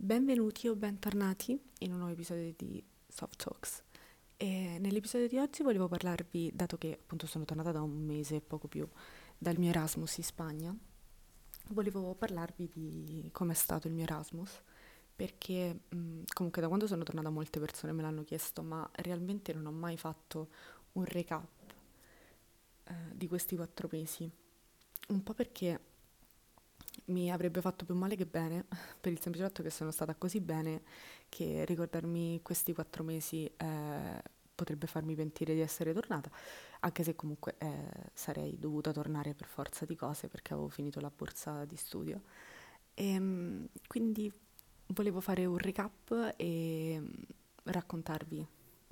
Benvenuti o bentornati in un nuovo episodio di Soft Talks. E nell'episodio di oggi volevo parlarvi, dato che appunto sono tornata da un mese e poco più dal mio Erasmus in Spagna, volevo parlarvi di com'è stato il mio Erasmus, perché mh, comunque da quando sono tornata molte persone me l'hanno chiesto, ma realmente non ho mai fatto un recap eh, di questi quattro mesi. Un po' perché mi avrebbe fatto più male che bene, per il semplice fatto che sono stata così bene che ricordarmi questi quattro mesi eh, potrebbe farmi pentire di essere tornata, anche se comunque eh, sarei dovuta tornare per forza di cose perché avevo finito la borsa di studio. E, ehm, quindi volevo fare un recap e raccontarvi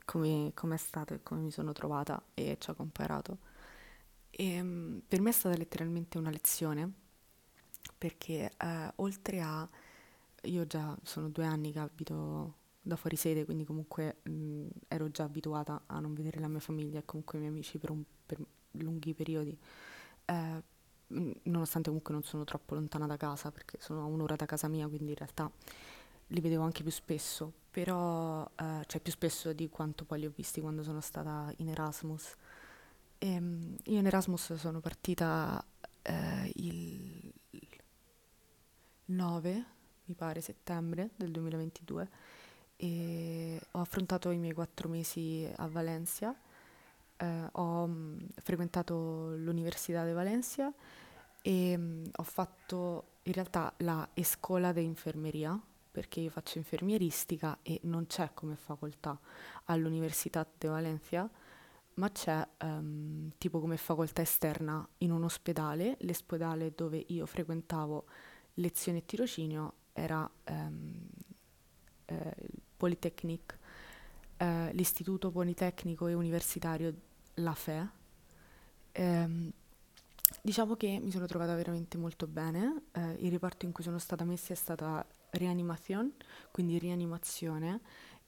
come è stato e come mi sono trovata e che ho imparato. E, ehm, per me è stata letteralmente una lezione perché eh, oltre a... Io già sono due anni che abito da fuori sede, quindi comunque mh, ero già abituata a non vedere la mia famiglia e comunque i miei amici per, un, per lunghi periodi, eh, nonostante comunque non sono troppo lontana da casa, perché sono a un'ora da casa mia, quindi in realtà li vedevo anche più spesso, però, eh, cioè più spesso di quanto poi li ho visti quando sono stata in Erasmus. E, ehm, io in Erasmus sono partita eh, il 9, mi pare, settembre del 2022 e ho affrontato i miei quattro mesi a Valencia. Eh, ho mm, frequentato l'Università di Valencia e mh, mm, ho fatto in realtà la Escola di Infermeria perché io faccio infermieristica e non c'è come facoltà all'Università di Valencia, ma c'è um, tipo come facoltà esterna in un ospedale, l'ospedale dove io frequentavo lezione e tirocinio era ehm, eh, Polytechnic, eh, l'Istituto Politecnico e Universitario La Fe. Ehm, diciamo che mi sono trovata veramente molto bene, eh, il reparto in cui sono stata messa è stata rianimazione, quindi rianimazione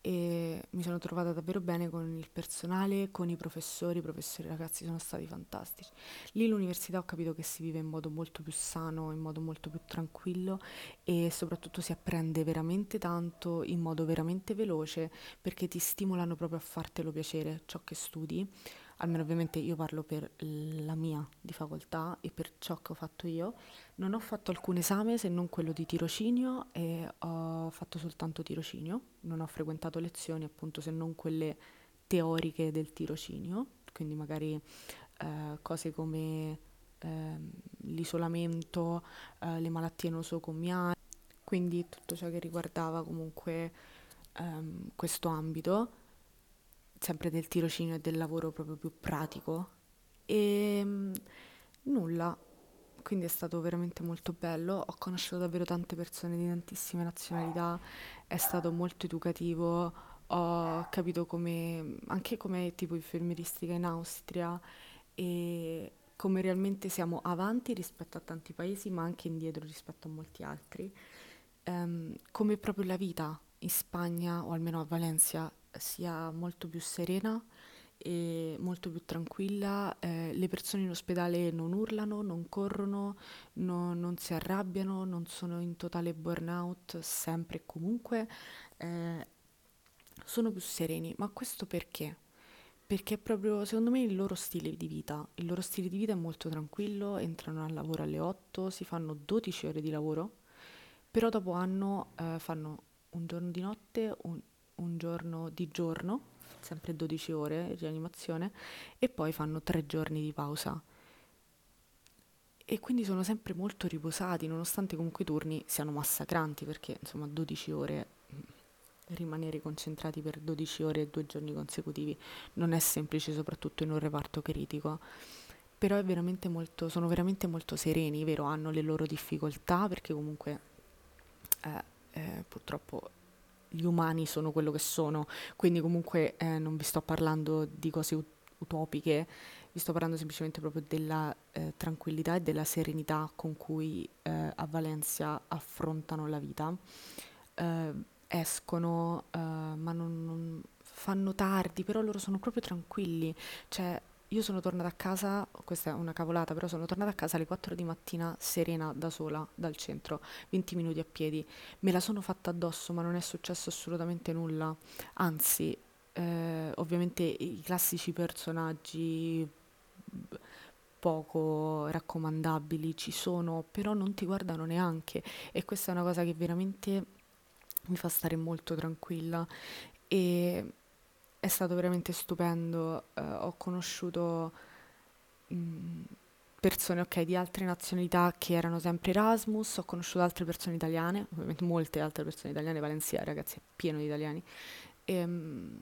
e mi sono trovata davvero bene con il personale, con i professori, i professori ragazzi sono stati fantastici. Lì all'università ho capito che si vive in modo molto più sano, in modo molto più tranquillo e soprattutto si apprende veramente tanto in modo veramente veloce perché ti stimolano proprio a fartelo piacere ciò che studi almeno ovviamente io parlo per la mia di facoltà e per ciò che ho fatto io, non ho fatto alcun esame se non quello di tirocinio e ho fatto soltanto tirocinio, non ho frequentato lezioni appunto se non quelle teoriche del tirocinio, quindi magari eh, cose come eh, l'isolamento, eh, le malattie nosocomiali, quindi tutto ciò che riguardava comunque ehm, questo ambito sempre del tirocinio e del lavoro proprio più pratico. E mm, nulla, quindi è stato veramente molto bello, ho conosciuto davvero tante persone di tantissime nazionalità, è stato molto educativo, ho capito come, anche come tipo infermieristica in Austria e come realmente siamo avanti rispetto a tanti paesi ma anche indietro rispetto a molti altri, um, come proprio la vita in Spagna o almeno a Valencia sia molto più serena e molto più tranquilla. Eh, le persone in ospedale non urlano, non corrono, no, non si arrabbiano, non sono in totale burnout sempre e comunque. Eh, sono più sereni, ma questo perché? Perché è proprio, secondo me, il loro stile di vita. Il loro stile di vita è molto tranquillo, entrano al lavoro alle 8, si fanno 12 ore di lavoro, però dopo hanno, eh, fanno un giorno di notte, un, un giorno di giorno, sempre 12 ore di animazione, e poi fanno tre giorni di pausa. E quindi sono sempre molto riposati, nonostante comunque i turni siano massacranti, perché insomma 12 ore, mm, rimanere concentrati per 12 ore e due giorni consecutivi non è semplice, soprattutto in un reparto critico. Però veramente molto, sono veramente molto sereni, vero? Hanno le loro difficoltà, perché comunque eh, eh, purtroppo gli umani sono quello che sono, quindi comunque eh, non vi sto parlando di cose ut- utopiche, vi sto parlando semplicemente proprio della eh, tranquillità e della serenità con cui eh, a Valencia affrontano la vita. Eh, escono, eh, ma non, non, fanno tardi, però loro sono proprio tranquilli, cioè io sono tornata a casa, questa è una cavolata, però sono tornata a casa alle 4 di mattina serena da sola dal centro, 20 minuti a piedi. Me la sono fatta addosso, ma non è successo assolutamente nulla. Anzi, eh, ovviamente i classici personaggi poco raccomandabili ci sono, però non ti guardano neanche e questa è una cosa che veramente mi fa stare molto tranquilla e è stato veramente stupendo. Eh, ho conosciuto mh, persone, ok, di altre nazionalità che erano sempre Erasmus, ho conosciuto altre persone italiane, ovviamente molte altre persone italiane, Valencia, ragazzi, è pieno di italiani. E, mh,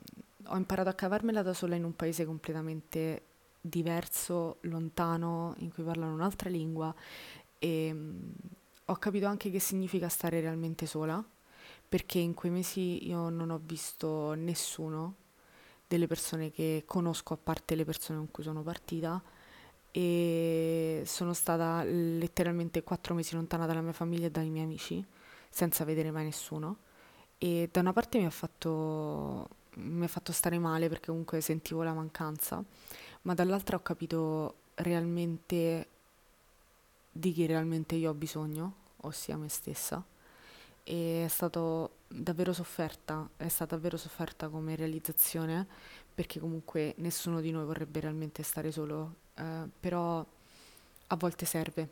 ho imparato a cavarmela da sola in un paese completamente diverso, lontano, in cui parlano un'altra lingua e mh, ho capito anche che significa stare realmente sola, perché in quei mesi io non ho visto nessuno delle persone che conosco, a parte le persone con cui sono partita, e sono stata letteralmente quattro mesi lontana dalla mia famiglia e dai miei amici, senza vedere mai nessuno. E da una parte mi ha fatto, mi ha fatto stare male perché comunque sentivo la mancanza, ma dall'altra ho capito realmente di chi realmente io ho bisogno, ossia me stessa. E è stato davvero sofferta, è stata davvero sofferta come realizzazione, perché comunque nessuno di noi vorrebbe realmente stare solo, eh, però a volte serve,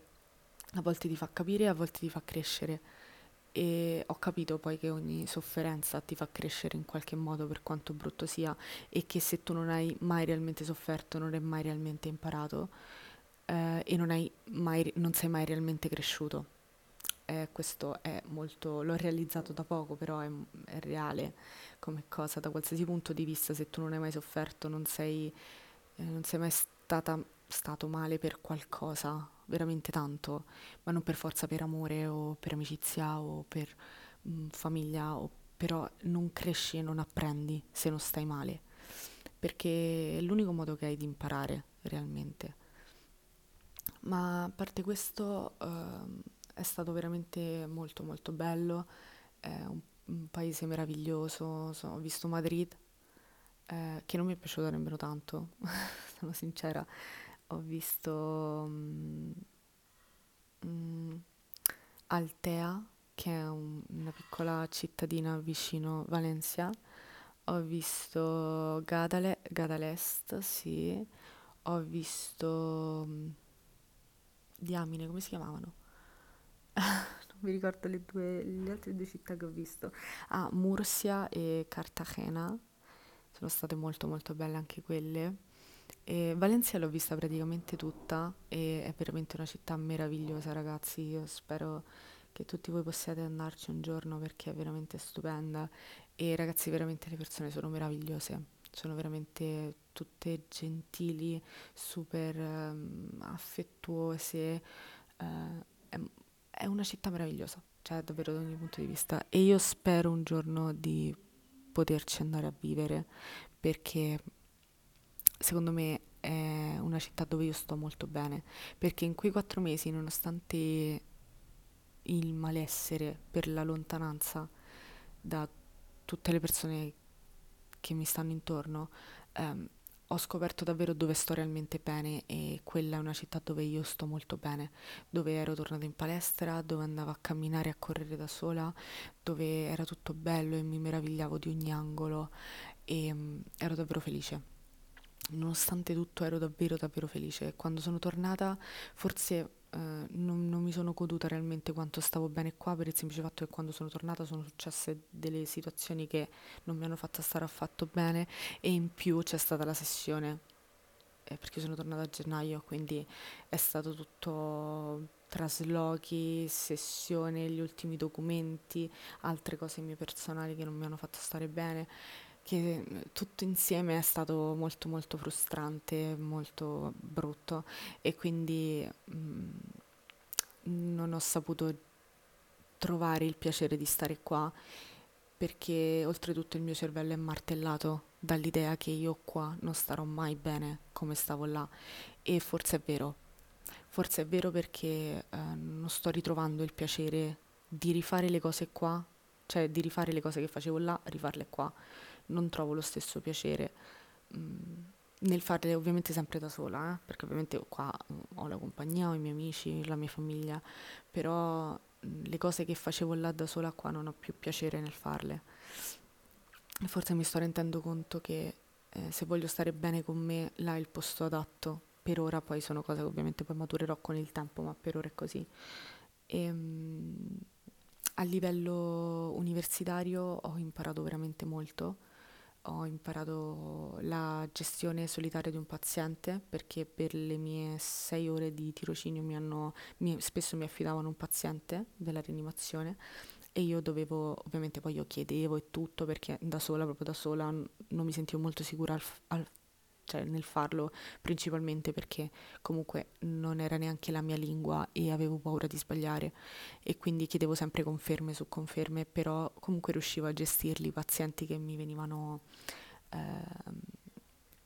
a volte ti fa capire, a volte ti fa crescere e ho capito poi che ogni sofferenza ti fa crescere in qualche modo per quanto brutto sia e che se tu non hai mai realmente sofferto, non hai mai realmente imparato eh, e non, mai, non sei mai realmente cresciuto. Eh, questo è molto, l'ho realizzato da poco, però è, è, reale come cosa, da qualsiasi punto di vista, se tu non hai mai sofferto, non sei, eh, non sei mai stata, stato male per qualcosa, veramente tanto, ma non per forza per amore o per amicizia o per mh, mm, famiglia, o, però non cresci e non apprendi se non stai male, perché è l'unico modo che hai di imparare realmente. Ma a parte questo uh, è stato veramente molto molto bello, è un, un paese meraviglioso, so, ho visto Madrid, eh, che non mi è piaciuta nemmeno tanto, sono sincera ho visto um, um, Altea, che è un, una piccola cittadina vicino Valencia. Ho visto Gadale, Gadalest, sì. Ho visto um, Diamine, come si chiamavano? non mi ricordo le, due, le altre due città che ho visto. Ah, Murcia e Cartagena. Sono state molto molto belle anche quelle. E Valencia l'ho vista praticamente tutta e è veramente una città meravigliosa, ragazzi. Io spero che tutti voi possiate andarci un giorno perché è veramente stupenda. E ragazzi, veramente le persone sono meravigliose, sono veramente tutte gentili, super um, affettuose. Uh, è, una città meravigliosa, cioè davvero da ogni punto di vista. E io spero un giorno di poterci andare a vivere perché secondo me è una città dove io sto molto bene, perché in quei quattro mesi, nonostante il malessere per la lontananza da tutte le persone che mi stanno intorno, ehm, ho scoperto davvero dove sto realmente bene e quella è una città dove io sto molto bene, dove ero tornata in palestra, dove andavo a camminare e a correre da sola, dove era tutto bello e mi meravigliavo di ogni angolo e um, ero davvero felice nonostante tutto ero davvero davvero felice. Quando sono tornata forse eh, non, non, mi sono goduta realmente quanto stavo bene qua per il semplice fatto che quando sono tornata sono successe delle situazioni che non mi hanno fatto stare affatto bene e in più c'è stata la sessione eh, perché sono tornata a gennaio quindi è stato tutto traslochi, sessione, gli ultimi documenti, altre cose mie personali che non mi hanno fatto stare bene che tutto insieme è stato molto molto frustrante, molto brutto. E quindi mh, mm, non ho saputo trovare il piacere di stare qua perché oltretutto il mio cervello è martellato dall'idea che io qua non starò mai bene come stavo là. E forse è vero, forse è vero perché eh, non sto ritrovando il piacere di rifare le cose qua, cioè di rifare le cose che facevo là, rifarle qua non trovo lo stesso piacere. Mm, nel farle ovviamente sempre da sola, eh, perché ovviamente qua mm, ho la compagnia, ho i miei amici, la mia famiglia, però mm, le cose che facevo là da sola qua non ho più piacere nel farle. Forse mi sto rendendo conto che eh, se voglio stare bene con me, là è il posto adatto. Per ora poi sono cose che ovviamente poi maturerò con il tempo, ma per ora è così. E, um, a livello universitario ho imparato veramente molto ho imparato la gestione solitaria di un paziente perché per le mie sei ore di tirocinio mi hanno, mi, spesso mi affidavano un paziente della rianimazione e io dovevo, ovviamente poi io chiedevo e tutto perché da sola, proprio da sola, non mi sentivo molto sicura al, al cioè nel farlo principalmente perché comunque non era neanche la mia lingua e avevo paura di sbagliare. E quindi chiedevo sempre conferme su conferme, però comunque riuscivo a gestirli i pazienti che mi venivano eh,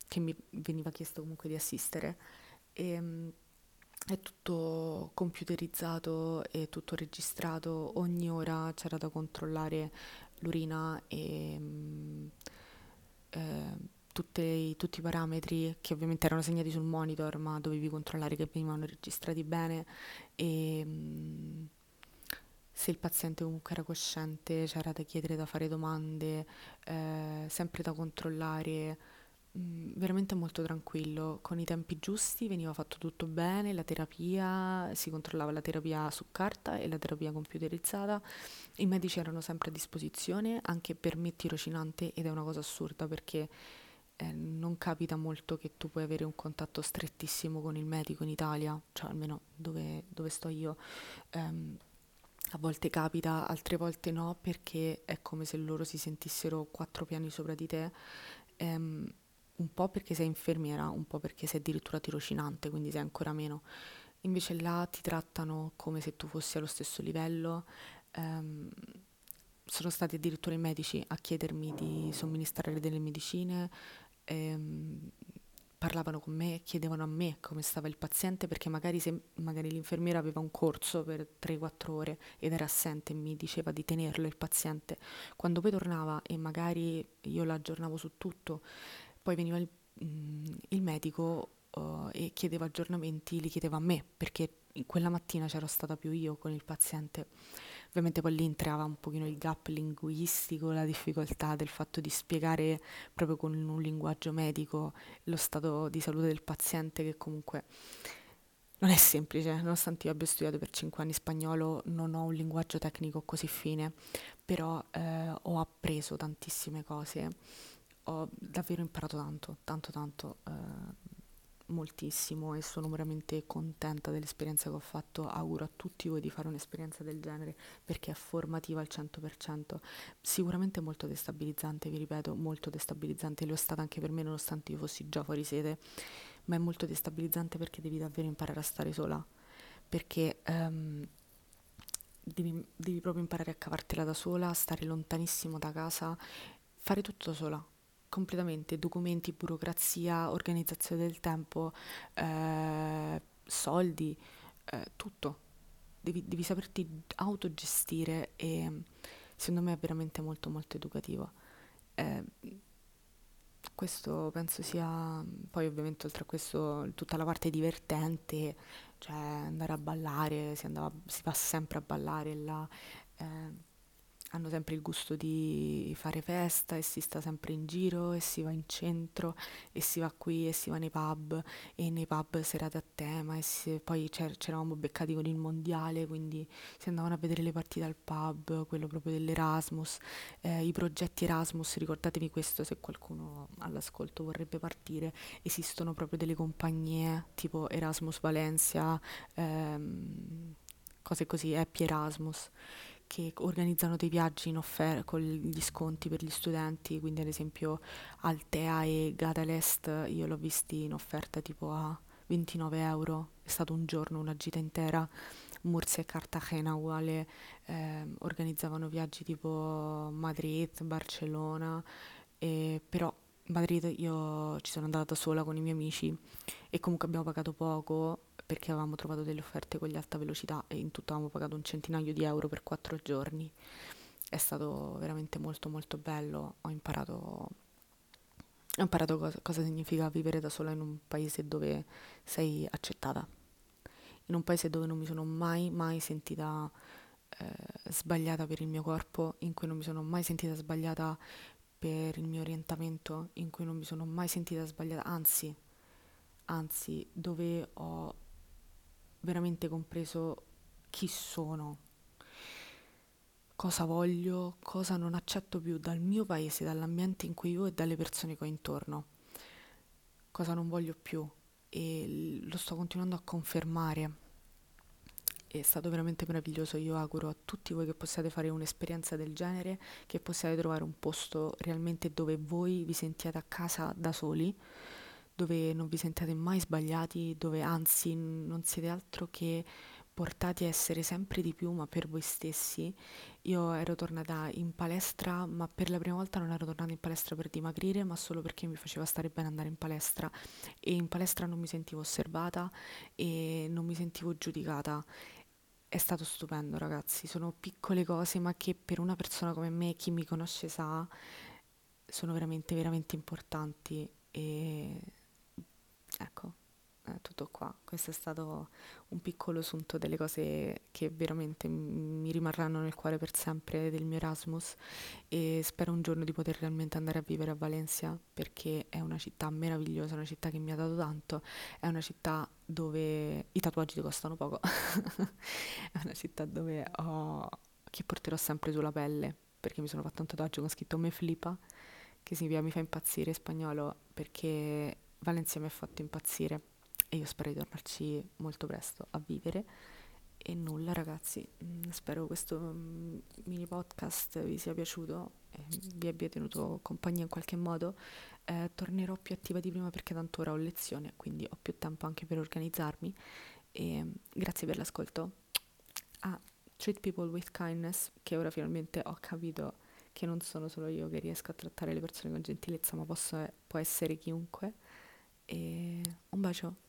che mi veniva chiesto comunque di assistere. E ehm, è tutto computerizzato e tutto registrato, ogni ora c'era da controllare l'urina e eh, tutte, tutti i parametri che ovviamente erano segnati sul monitor, ma dovevi controllare che venivano registrati bene. E mm, se il paziente comunque era cosciente c'era da chiedere, da fare domande, eh, sempre da controllare, mm, veramente molto tranquillo, con i tempi giusti veniva fatto tutto bene, la terapia, si controllava la terapia su carta e la terapia computerizzata, i medici erano sempre a disposizione, anche per me tirocinante ed è una cosa assurda perché eh, non capita molto che tu puoi avere un contatto strettissimo con il medico in Italia, cioè almeno dove, dove sto io. Um, a volte capita, altre volte no, perché è come se loro si sentissero quattro piani sopra di te, um, un po' perché sei infermiera, un po' perché sei addirittura tirocinante, quindi sei ancora meno. Invece là ti trattano come se tu fossi allo stesso livello. Um, sono stati addirittura i medici a chiedermi di somministrare delle medicine, ehm, parlavano con me, chiedevano a me come stava il paziente perché magari, se, magari l'infermiera aveva un corso per 3-4 ore ed era assente e mi diceva di tenerlo il paziente. Quando poi tornava e magari io l'aggiornavo su tutto, poi veniva il, mm, il medico uh, e chiedeva aggiornamenti, li chiedeva a me perché quella mattina c'ero stata più io con il paziente. Ovviamente poi lì entrava un pochino il gap linguistico, la difficoltà del fatto di spiegare proprio con un linguaggio medico lo stato di salute del paziente che comunque non è semplice, nonostante io abbia studiato per 5 anni spagnolo, non ho un linguaggio tecnico così fine, però eh, ho appreso tantissime cose, ho davvero imparato tanto, tanto, tanto. Eh, moltissimo e sono veramente contenta dell'esperienza che ho fatto. Auguro a tutti voi di fare un'esperienza del genere perché è formativa al 100%, sicuramente molto destabilizzante, vi ripeto, molto destabilizzante, lo è stata anche per me nonostante io fossi già fuori sede, ma è molto destabilizzante perché devi davvero imparare a stare sola, perché um, devi, devi proprio imparare a cavartela da sola, stare lontanissimo da casa, fare tutto sola completamente documenti, burocrazia, organizzazione del tempo, eh, soldi, eh, tutto. Devi, devi, saperti autogestire e secondo me è veramente molto molto educativo. Eh, questo penso sia, poi ovviamente oltre a questo tutta la parte divertente, cioè andare a ballare, si, andava, si va sempre a ballare là. Eh, hanno sempre il gusto di fare festa e si sta sempre in giro e si va in centro e si va qui e si va nei pub e nei pub serate a tema e si, poi c'eravamo beccati con il mondiale quindi si andavano a vedere le partite al pub, quello proprio dell'Erasmus, eh, i progetti Erasmus, ricordatevi questo se qualcuno all'ascolto vorrebbe partire, esistono proprio delle compagnie tipo Erasmus Valencia, ehm, cose così, Happy Erasmus che organizzano dei viaggi in offerta con gli sconti per gli studenti, quindi ad esempio Altea e Gadalest io l'ho visti in offerta tipo a 29 euro, è stato un giorno, una gita intera. Murcia e Cartagena uguale, eh, organizzavano viaggi tipo Madrid, Barcellona, e, però Madrid io ci sono andata da sola con i miei amici e comunque abbiamo pagato poco perché avevamo trovato delle offerte con gli alta velocità e in tutto avevamo pagato un centinaio di euro per quattro giorni. È stato veramente molto molto bello, ho imparato ho imparato cosa, cosa significa vivere da sola in un paese dove sei accettata, in un paese dove non mi sono mai, mai sentita eh, sbagliata per il mio corpo, in cui non mi sono mai sentita sbagliata per il mio orientamento, in cui non mi sono mai sentita sbagliata, anzi, anzi, dove ho veramente compreso chi sono, cosa voglio, cosa non accetto più dal mio paese, dall'ambiente in cui vivo e dalle persone che ho intorno, cosa non voglio più e lo sto continuando a confermare. È stato veramente meraviglioso, io auguro a tutti voi che possiate fare un'esperienza del genere, che possiate trovare un posto realmente dove voi vi sentiate a casa da soli, dove non vi sentiate mai sbagliati, dove anzi non siete altro che portati a essere sempre di più, ma per voi stessi. Io ero tornata in palestra, ma per la prima volta non ero tornata in palestra per dimagrire, ma solo perché mi faceva stare bene andare in palestra. E in palestra non mi sentivo osservata e non mi sentivo giudicata. È stato stupendo, ragazzi. Sono piccole cose, ma che per una persona come me, chi mi conosce sa, sono veramente, veramente importanti. E ecco, è tutto qua. Questo è stato un piccolo sunto delle cose che veramente mi rimarranno nel cuore per sempre del mio Erasmus e spero un giorno di poter realmente andare a vivere a Valencia perché è una città meravigliosa, una città che mi ha dato tanto, è una città dove i tatuaggi costano poco, è una città dove ho che porterò sempre sulla pelle perché mi sono fatto un tatuaggio con scritto Me Flipa che significa mi fa impazzire in spagnolo perché Valencia mi ha fatto impazzire e io spero di tornarci molto presto a vivere. E nulla ragazzi, mm, spero questo mm, mini podcast vi sia piaciuto e vi abbia tenuto compagnia in qualche modo. Eh, tornerò più attiva di prima perché tanto ora ho lezione, quindi ho più tempo anche per organizzarmi. E mm, grazie per l'ascolto. Ah, Treat People with Kindness, che ora finalmente ho capito che non sono solo io che riesco a trattare le persone con gentilezza, ma posso, può essere chiunque. E un bacio.